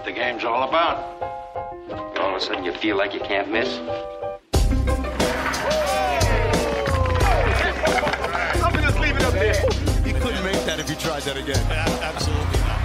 what the game's all about. All of a sudden, you feel like you can't miss. I'm just leave it up there. You couldn't make that if you tried that again. Absolutely not.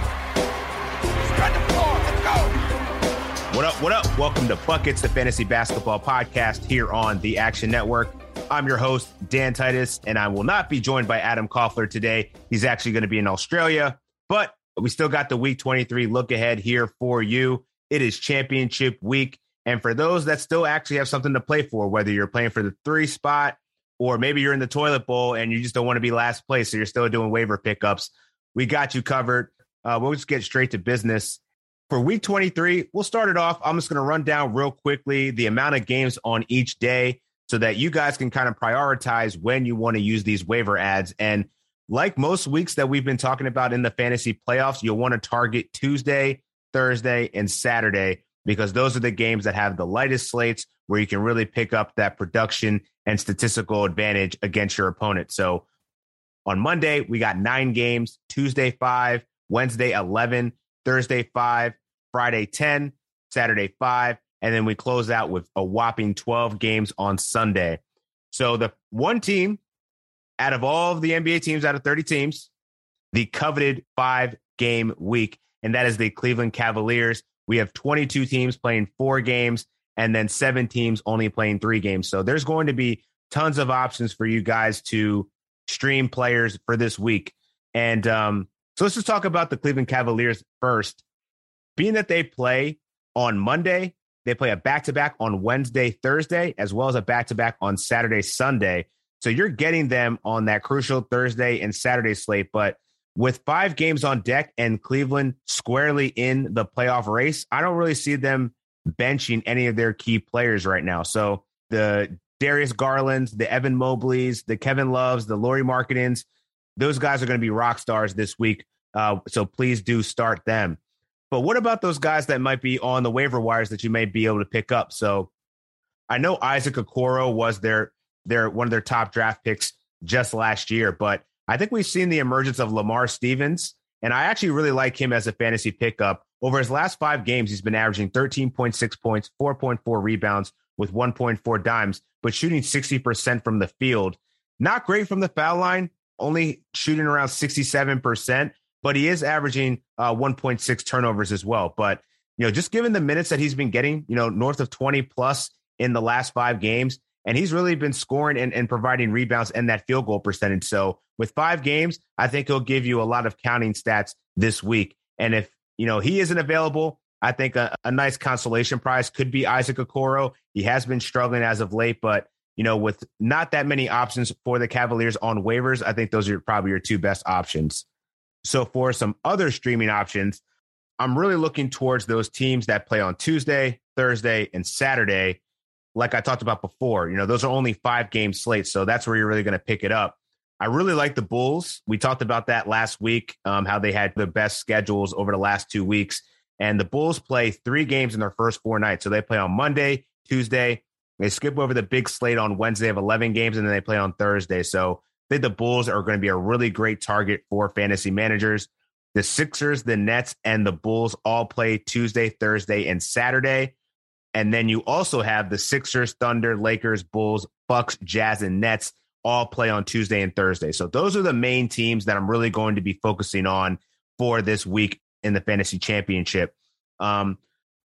Spread the floor. Let's go. What up? What up? Welcome to Buckets, the fantasy basketball podcast here on the Action Network. I'm your host, Dan Titus, and I will not be joined by Adam Koffler today. He's actually going to be in Australia, but we still got the week 23 look ahead here for you. It is championship week. And for those that still actually have something to play for, whether you're playing for the three spot or maybe you're in the toilet bowl and you just don't want to be last place, so you're still doing waiver pickups, we got you covered. Uh, we'll just get straight to business. For week 23, we'll start it off. I'm just going to run down real quickly the amount of games on each day so that you guys can kind of prioritize when you want to use these waiver ads. And like most weeks that we've been talking about in the fantasy playoffs, you'll want to target Tuesday, Thursday, and Saturday because those are the games that have the lightest slates where you can really pick up that production and statistical advantage against your opponent. So on Monday, we got nine games, Tuesday, five, Wednesday, 11, Thursday, five, Friday, 10, Saturday, five. And then we close out with a whopping 12 games on Sunday. So the one team out of all of the NBA teams, out of 30 teams, the coveted five game week, and that is the Cleveland Cavaliers. We have 22 teams playing four games and then seven teams only playing three games. So there's going to be tons of options for you guys to stream players for this week. And um, so let's just talk about the Cleveland Cavaliers first. Being that they play on Monday, they play a back to back on Wednesday, Thursday, as well as a back to back on Saturday, Sunday. So you're getting them on that crucial Thursday and Saturday slate. But with five games on deck and Cleveland squarely in the playoff race, I don't really see them benching any of their key players right now. So the Darius Garlands, the Evan Mobleys, the Kevin Loves, the Lauri Markkanens, those guys are going to be rock stars this week. Uh, so please do start them. But what about those guys that might be on the waiver wires that you may be able to pick up? So I know Isaac Okoro was their their one of their top draft picks just last year, but I think we've seen the emergence of Lamar Stevens, and I actually really like him as a fantasy pickup. Over his last five games, he's been averaging 13.6 points, 4.4 rebounds with 1.4 dimes, but shooting 60% from the field. Not great from the foul line, only shooting around 67%, but he is averaging uh, 1.6 turnovers as well. But, you know, just given the minutes that he's been getting, you know, north of 20 plus in the last five games, and he's really been scoring and, and providing rebounds and that field goal percentage. So with five games, I think he'll give you a lot of counting stats this week. And if, you know, he isn't available, I think a, a nice consolation prize could be Isaac Okoro. He has been struggling as of late, but you know, with not that many options for the Cavaliers on waivers, I think those are probably your two best options. So for some other streaming options, I'm really looking towards those teams that play on Tuesday, Thursday, and Saturday. Like I talked about before, you know, those are only five game slates. So that's where you're really going to pick it up. I really like the Bulls. We talked about that last week, um, how they had the best schedules over the last two weeks. And the Bulls play three games in their first four nights. So they play on Monday, Tuesday. They skip over the big slate on Wednesday of 11 games, and then they play on Thursday. So I think the Bulls are going to be a really great target for fantasy managers. The Sixers, the Nets, and the Bulls all play Tuesday, Thursday, and Saturday. And then you also have the Sixers, Thunder, Lakers, Bulls, Bucks, Jazz, and Nets all play on Tuesday and Thursday. So those are the main teams that I'm really going to be focusing on for this week in the fantasy championship. Um,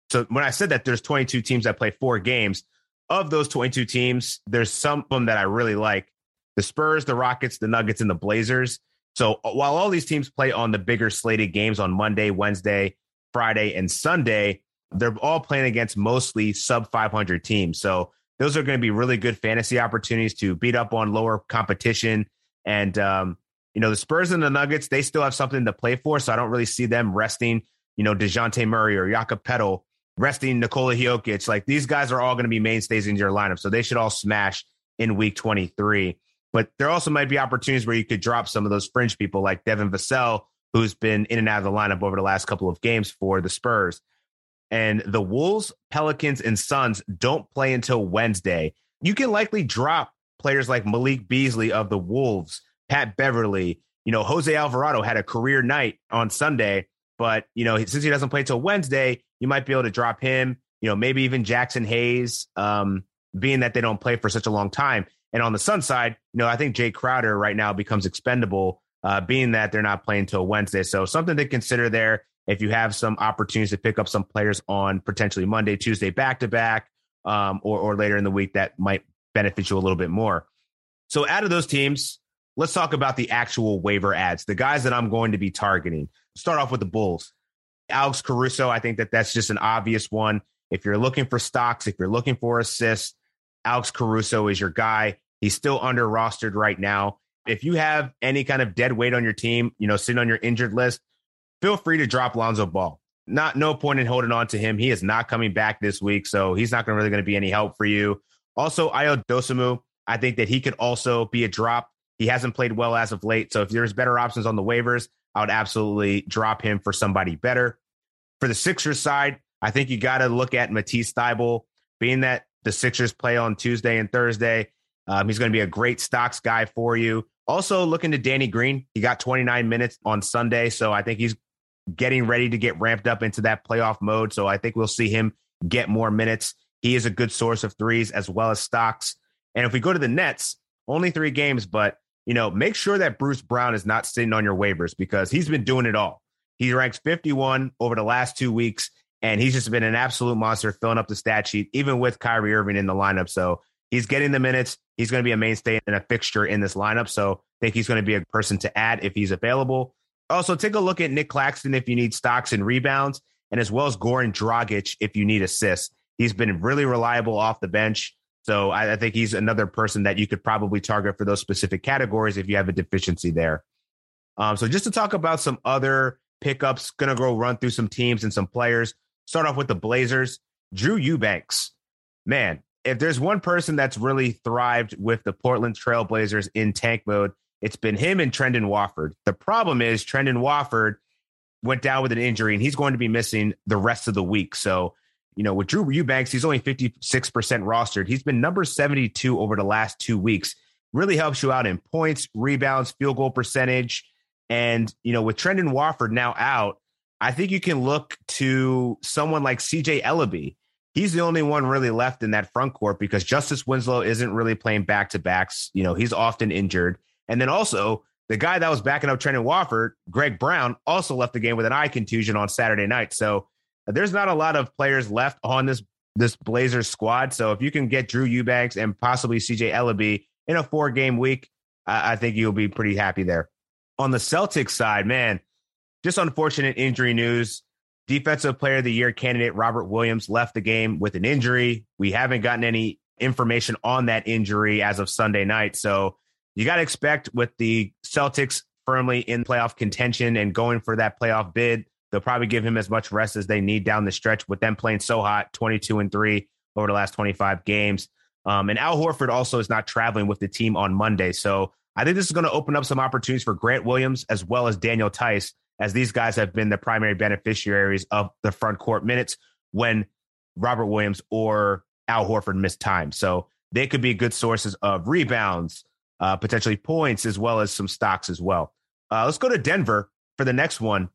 so when I said that there's 22 teams that play four games, of those 22 teams, there's some of them that I really like. The Spurs, the Rockets, the Nuggets, and the Blazers. So while all these teams play on the bigger slated games on Monday, Wednesday, Friday, and Sunday, they're all playing against mostly sub 500 teams. So those are going to be really good fantasy opportunities to beat up on lower competition. And, um, you know, the Spurs and the Nuggets, they still have something to play for. So I don't really see them resting, you know, DeJounte Murray or Jakob Poeltl, resting Nikola Jokic. Like these guys are all going to be mainstays in your lineup. So they should all smash in week 23. But there also might be opportunities where you could drop some of those fringe people like Devin Vassell, who's been in and out of the lineup over the last couple of games for the Spurs. And the Wolves, Pelicans, and Suns don't play until Wednesday. You can likely drop players like Malik Beasley of the Wolves, Pat Beverley. You know, Jose Alvarado had a career night on Sunday, But, you know, since he doesn't play till Wednesday, you might be able to drop him, you know, maybe even Jaxson Hayes, um, being that they don't play for such a long time. And on the Sun side, you know, I think Jay Crowder right now becomes expendable, uh, being that they're not playing till Wednesday. So something to consider there if you have some opportunities to pick up some players on potentially Monday, Tuesday, back to back, or, or later in the week that might benefit you a little bit more. So out of those teams, let's talk about the actual waiver ads, the guys that I'm going to be targeting. Start off with the Bulls. Alex Caruso, I think that that's just an obvious one. If you're looking for stocks, if you're looking for assists, Alex Caruso is your guy. He's still under rostered right now. If you have any kind of dead weight on your team, you know, sitting on your injured list, feel free to drop Lonzo Ball. Not no point in holding on to him. He is not coming back this week, so he's not really going to be any help for you. Also, Ayo Dosunmu, I think that he could also be a drop. He hasn't played well as of late, so if there's better options on the waivers, I would absolutely drop him for somebody better. For the Sixers side, I think you got to look at Matisse Thybulle, being that the Sixers play on Tuesday and Thursday. Um, he's going to be a great stocks guy for you. Also, looking to Danny Green. He got 29 minutes on Sunday, so I think he's getting ready to get ramped up into that playoff mode. So I think we'll see him get more minutes. He is a good source of threes as well as stocks. And if we go to the Nets, only three games, but you know, make sure that Bruce Brown is not sitting on your waivers because he's been doing it all. He ranks 51 over the last two weeks, and he's just been an absolute monster filling up the stat sheet, even with Kyrie Irving in the lineup. So he's getting the minutes. He's going to be a mainstay and a fixture in this lineup. So I think he's going to be a person to add if he's available. Also, take a look at Nick Claxton if you need stocks and rebounds, and as well as Goran Dragic if you need assists. He's been really reliable off the bench. So I, I, think he's another person that you could probably target for those specific categories if you have a deficiency there. Um, so just to talk about some other pickups, gonna go run through some teams and some players. Start off with the Blazers. Drew Eubanks, man, if there's one person that's really thrived with the Portland Trailblazers in tank mode, it's been him and Trendon Watford. The problem is Trendon Watford went down with an injury and he's going to be missing the rest of the week. So, you know, with Drew Eubanks, he's only 56% rostered. He's been number 72 over the last two weeks. Really helps you out in points, rebounds, field goal percentage. And, you know, with Trendon Watford now out, I think you can look to someone like CJ Elleby. He's the only one really left in that front court because Justice Winslow isn't really playing back to backs. You know, he's often injured. And then also the guy that was backing up Trendon Watford, Greg Brown, also left the game with an eye contusion on Saturday night. So uh, there's not a lot of players left on this this Blazers squad. So if you can get Drew Eubanks and possibly CJ Elleby in a four game week, I, I think you'll be pretty happy there. On the Celtics side, man, just unfortunate injury news. Defensive Player of the Year candidate Robert Williams left the game with an injury. We haven't gotten any information on that injury as of Sunday night. So you got to expect with the Celtics firmly in playoff contention and going for that playoff bid, they'll probably give him as much rest as they need down the stretch with them playing so hot 22 and 3 over the last 25 games. Um, and Al Horford also is not traveling with the team on Monday. So I think this is going to open up some opportunities for Grant Williams as well as Daniel Theis, as these guys have been the primary beneficiaries of the front court minutes when Robert Williams or Al Horford missed time. So they could be good sources of rebounds, uh, potentially points as well as some stocks as well. Uh, let's go to Denver for the next one.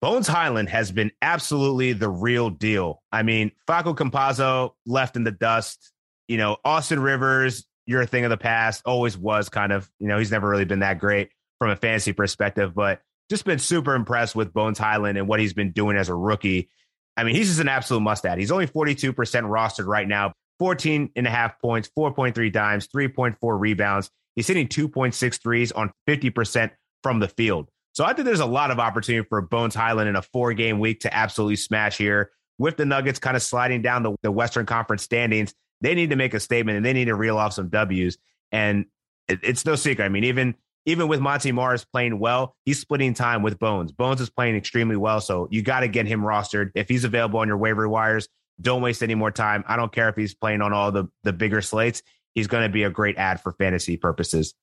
Bones Hyland has been absolutely the real deal. I mean, Facu Campazzo left in the dust. You know, Austin Rivers, you're a thing of the past, always was kind of, you know, he's never really been that great from a fantasy perspective, but just been super impressed with Bones Hyland and what he's been doing as a rookie. I mean, he's just an absolute must add. He's only 42% rostered right now, 14 and a half points, 4.3 dimes, 3.4 rebounds. He's hitting 2.6 threes on 50% from the field. So I think there's a lot of opportunity for Bones Hyland in a four game week to absolutely smash here. With the Nuggets kind of sliding down the, the Western Conference standings, they need to make a statement and they need to reel off some W's. And it, it's no secret. I mean, even even with Monte Morris playing well, he's splitting time with Bones. Bones is playing extremely well, so you got to get him rostered. If he's available on your waiver wires, don't waste any more time. I don't care if he's playing on all the the bigger slates he's going to be a great ad for fantasy purposes.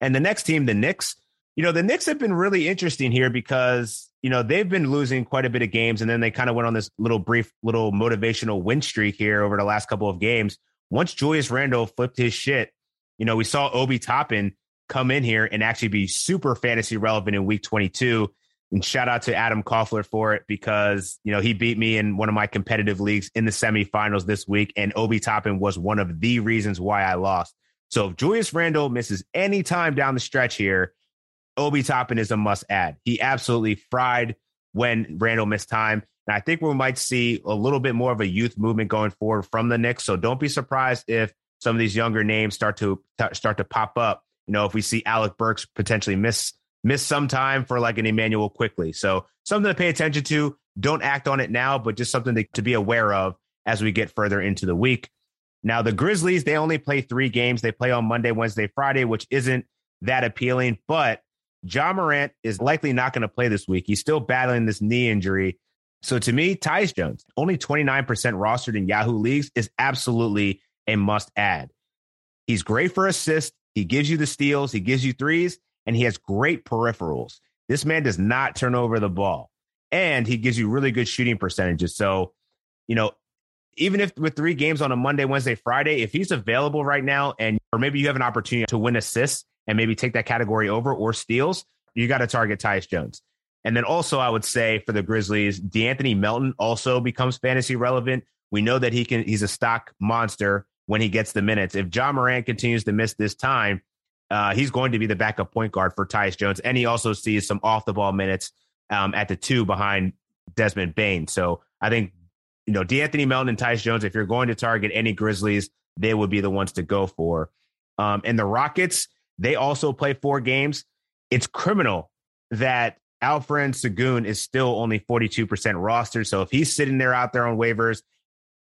And the next team, the Knicks, you know, the Knicks have been really interesting here because, you know, they've been losing quite a bit of games and then they kind of went on this little brief, little motivational win streak here over the last couple of games. Once Julius Randle flipped his shit, you know, we saw Obi Toppin come in here and actually be super fantasy relevant in week 22. And shout out to Adam Koffler for it because, you know, he beat me in one of my competitive leagues in the semifinals this week. And Obi Toppin was one of the reasons why I lost. So if Julius Randle misses any time down the stretch here, Obi Toppin is a must add. He absolutely fried when Randle missed time. And I think we might see a little bit more of a youth movement going forward from the Knicks. So don't be surprised if some of these younger names start to start to pop up. You know, if we see Alec Burks potentially miss miss some time for like an Immanuel Quickley. So something to pay attention to. Don't act on it now, but just something to, to be aware of as we get further into the week. Now, the Grizzlies, they only play three games. They play on Monday, Wednesday, Friday, which isn't that appealing. But Ja Morant is likely not going to play this week. He's still battling this knee injury. So to me, Tyus Jones, only 29% rostered in Yahoo leagues, is absolutely a must add. He's great for assists. He gives you the steals, he gives you threes, and he has great peripherals. This man does not turn over the ball, and he gives you really good shooting percentages. So, you know, even if with three games on a Monday, Wednesday, Friday, if he's available right now, and or maybe you have an opportunity to win assists and maybe take that category over or steals, you got to target Tyus Jones. And then also, I would say for the Grizzlies, De'Anthony Melton also becomes fantasy relevant. We know that he can; he's a stock monster when he gets the minutes. If Ja Morant continues to miss this time, uh, he's going to be the backup point guard for Tyus Jones, and he also sees some off the ball minutes um, at the two behind Desmond Bane. So I think you know De'Anthony Melton and Tyus Jones. If you're going to target any Grizzlies, they would be the ones to go for. Um, and the Rockets, they also play four games. It's criminal that Alperen Sengun is still only 42% rostered. So if he's sitting there out there on waivers,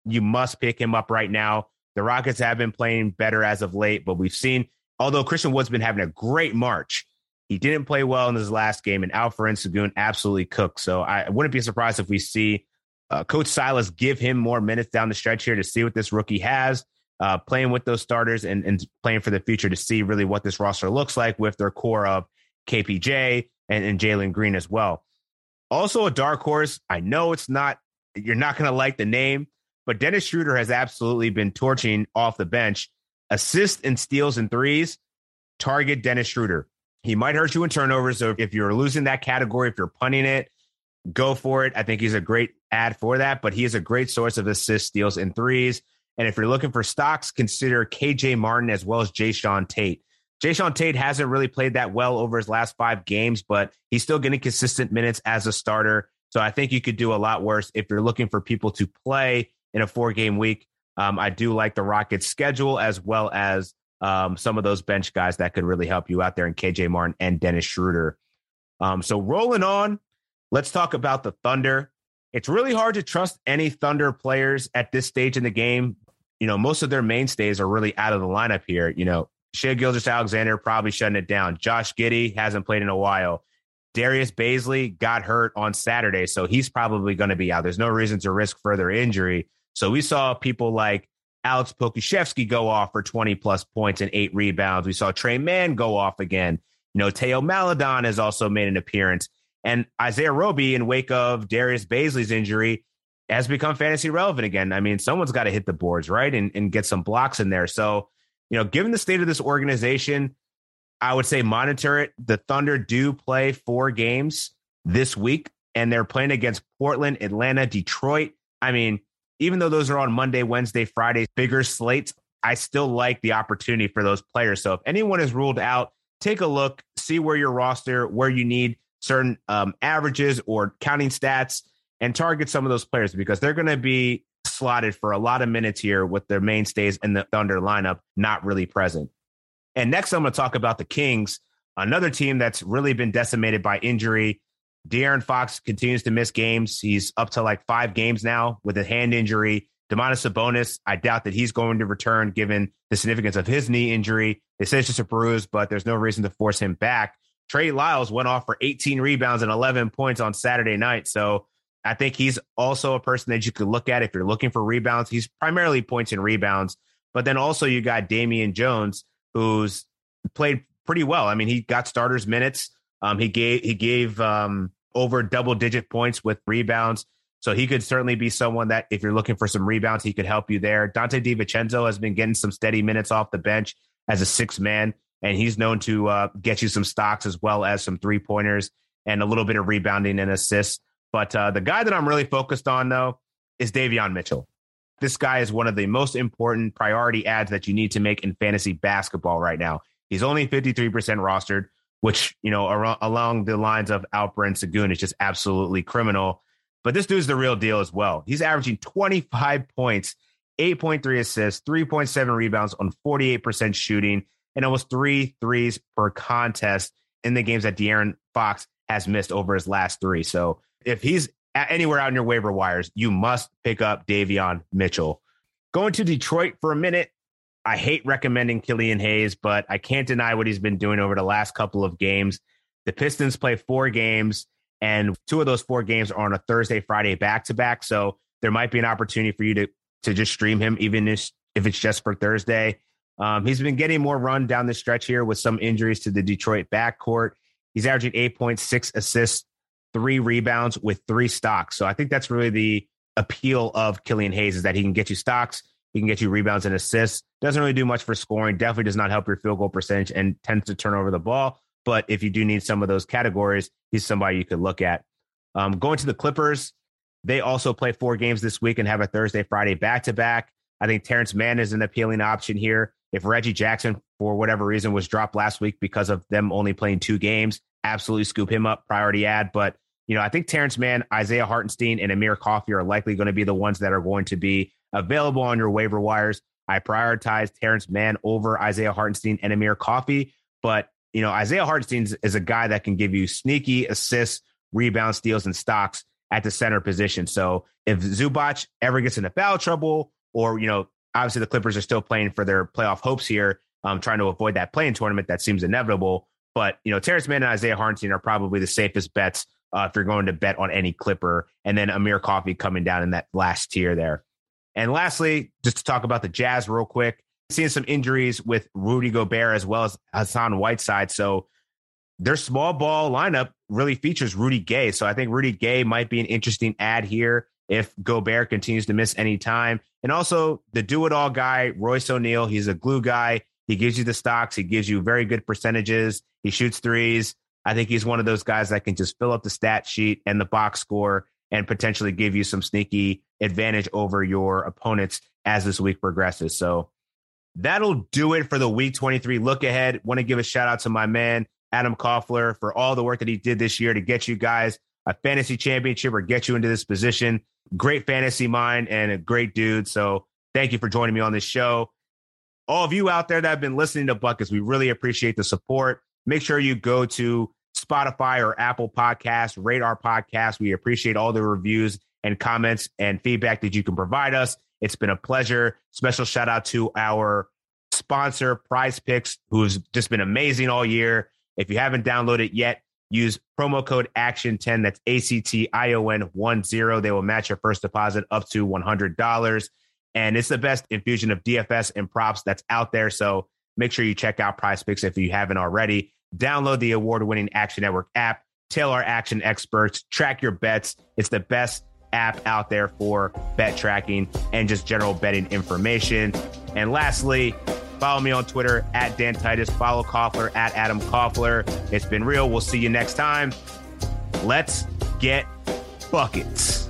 you must pick him up right now. The Rockets have been playing better as of late, but we've seen although Christian Wood's been having a great March, he didn't play well in his last game, and Alperen Sengun absolutely cooked. So I wouldn't be surprised if we see uh, Coach Silas give him more minutes down the stretch here to see what this rookie has, uh, playing with those starters and, and playing for the future to see really what this roster looks like with their core of KPJ and, and Jalen Green as well. Also, a dark horse. I know it's not, you're not going to like the name, but Dennis Schroeder has absolutely been torching off the bench assists and steals and threes, target Dennis Schroeder. He might hurt you in turnovers. So if you're losing that category, if you're punting it, go for it. I think he's a great ad for that, but he is a great source of assists, steals, and threes. And if you're looking for stocks, consider KJ Martin as well as Jae'Sean Tate. Jae'Sean Tate hasn't really played that well over his last five games, but he's still getting consistent minutes as a starter. So I think you could do a lot worse if you're looking for people to play in a four game week. Um, I do like the Rockets' schedule as well as um, some of those bench guys that could really help you out there in KJ Martin and Dennis Schroeder. Um, so rolling on, let's talk about the Thunder. It's really hard to trust any Thunder players at this stage in the game. You know, most of their mainstays are really out of the lineup here. You know, Shai Gilgeous-Alexander probably shutting it down. Josh Giddey hasn't played in a while. Darius Bazley got hurt on Saturday, so he's probably going to be out. There's no reason to risk further injury. So we saw people like Alex Pokusevski go off for 20 plus points and eight rebounds. We saw Tre Mann go off again. You know, Teo Maledon has also made an appearance. And Isaiah Roby, in wake of Darius Bazley's injury, has become fantasy relevant again. I mean, someone's got to hit the boards, right? And, and get some blocks in there. So, you know, given the state of this organization, I would say monitor it. The Thunder do play four games this week, and they're playing against Portland, Atlanta, Detroit. I mean, even though those are on Monday, Wednesday, Friday, bigger slates, I still like the opportunity for those players. So if anyone is ruled out, take a look, see where your roster, where you need certain um, averages or counting stats, and target some of those players because they're going to be slotted for a lot of minutes here with their mainstays in the Thunder lineup not really present. And next, I'm going to talk about the Kings, another team that's really been decimated by injury. De'Aaron Fox continues to miss games. He's up to like five games now with a hand injury. Domantas Sabonis, I doubt that he's going to return given the significance of his knee injury. They say it's just a bruise, but there's no reason to force him back. Trey Lyles went off for 18 rebounds and 11 points on Saturday night. So I think he's also a person that you could look at if you're looking for rebounds. He's primarily points and rebounds, but then also you got Damian Jones, who's played pretty well. I mean, he got starters minutes. Um, he gave he gave um, over double digit points with rebounds. So he could certainly be someone that if you're looking for some rebounds, he could help you there. Donte DiVincenzo has been getting some steady minutes off the bench as a six man, and he's known to uh, get you some stocks as well as some three pointers. and a little bit of rebounding and assists. But uh, the guy that I'm really focused on, though, is Davion Mitchell. This guy is one of the most important priority ads that you need to make in fantasy basketball right now. He's only 53% rostered, which, you know, along the lines of Alperen Sengun is just absolutely criminal. But this dude's the real deal as well. He's averaging 25 points, 8.3 assists, 3.7 rebounds on 48% shooting, and almost three threes per contest in the games that De'Aaron Fox has missed over his last three. So if he's anywhere out in your waiver wires, you must pick up Davion Mitchell. Going to Detroit for a minute. I hate recommending Killian Hayes, but I can't deny what he's been doing over the last couple of games. The Pistons play four games, and two of those four games are on a Thursday, Friday back to back. So there might be an opportunity for you to to just stream him, even if, if it's just for Thursday. Um, he's been getting more run down the stretch here with some injuries to the Detroit backcourt. He's averaging 8.6 assists, three rebounds with three stocks. So I think that's really the appeal of Killian Hayes is that he can get you stocks, he can get you rebounds and assists. Doesn't really do much for scoring. Definitely does not help your field goal percentage and tends to turn over the ball. But if you do need some of those categories, he's somebody you could look at. Um, going to the Clippers, they also play four games this week and have a Thursday, Friday back to back. I think Terrence Mann is an appealing option here. If Reggie Jackson, for whatever reason, was dropped last week because of them only playing two games, absolutely scoop him up, priority ad. But, you know, I think Terrence Mann, Isaiah Hartenstein, and Amir Coffey are likely going to be the ones that are going to be available on your waiver wires. I prioritize Terrence Mann over Isaiah Hartenstein and Amir Coffey. But, you know, Isaiah Hartenstein is a guy that can give you sneaky assists, rebound steals, and stocks at the center position. So if Zubac ever gets into foul trouble, or, you know, obviously the Clippers are still playing for their playoff hopes here, um, trying to avoid that playing tournament that seems inevitable. But, you know, Terrence Mann and Isaiah Hartenstein are probably the safest bets uh, if you're going to bet on any Clipper. And then Amir Coffey coming down in that last tier there. And lastly, just to talk about the Jazz real quick, seeing some injuries with Rudy Gobert as well as Hassan Whiteside. So their small ball lineup really features Rudy Gay. So I think Rudy Gay might be an interesting ad here if Gobert continues to miss any time. And also the do it all guy, Royce O'Neale. He's a glue guy. He gives you the stocks. He gives you very good percentages. He shoots threes. I think he's one of those guys that can just fill up the stat sheet and the box score and potentially give you some sneaky advantage over your opponents as this week progresses. So that'll do it for the week 23 look ahead. Want to give a shout out to my man, Adam Koffler, for all the work that he did this year to get you guys a fantasy championship or get you into this position. Great fantasy mind and a great dude. So thank you for joining me on this show. All of you out there that have been listening to Buckets, we really appreciate the support. Make sure you go to Spotify or Apple Podcasts, rate our podcast. We appreciate all the reviews and comments and feedback that you can provide us. It's been a pleasure. Special shout out to our sponsor, Prize Picks, who's just been amazing all year. If you haven't downloaded yet, use promo code ACTION10. That's A C T I O N 1 0. They will match your first deposit up to $100. And it's the best infusion of DFS and props that's out there. So make sure you check out Prize Picks if you haven't already. Download the award winning Action Network app. Tell our action experts, track your bets. It's the best app out there for bet tracking and just general betting information. And lastly, follow me on Twitter at Dan Titus. Follow Koffler at Adam Koffler. It's been real. We'll see you next time. Let's get buckets.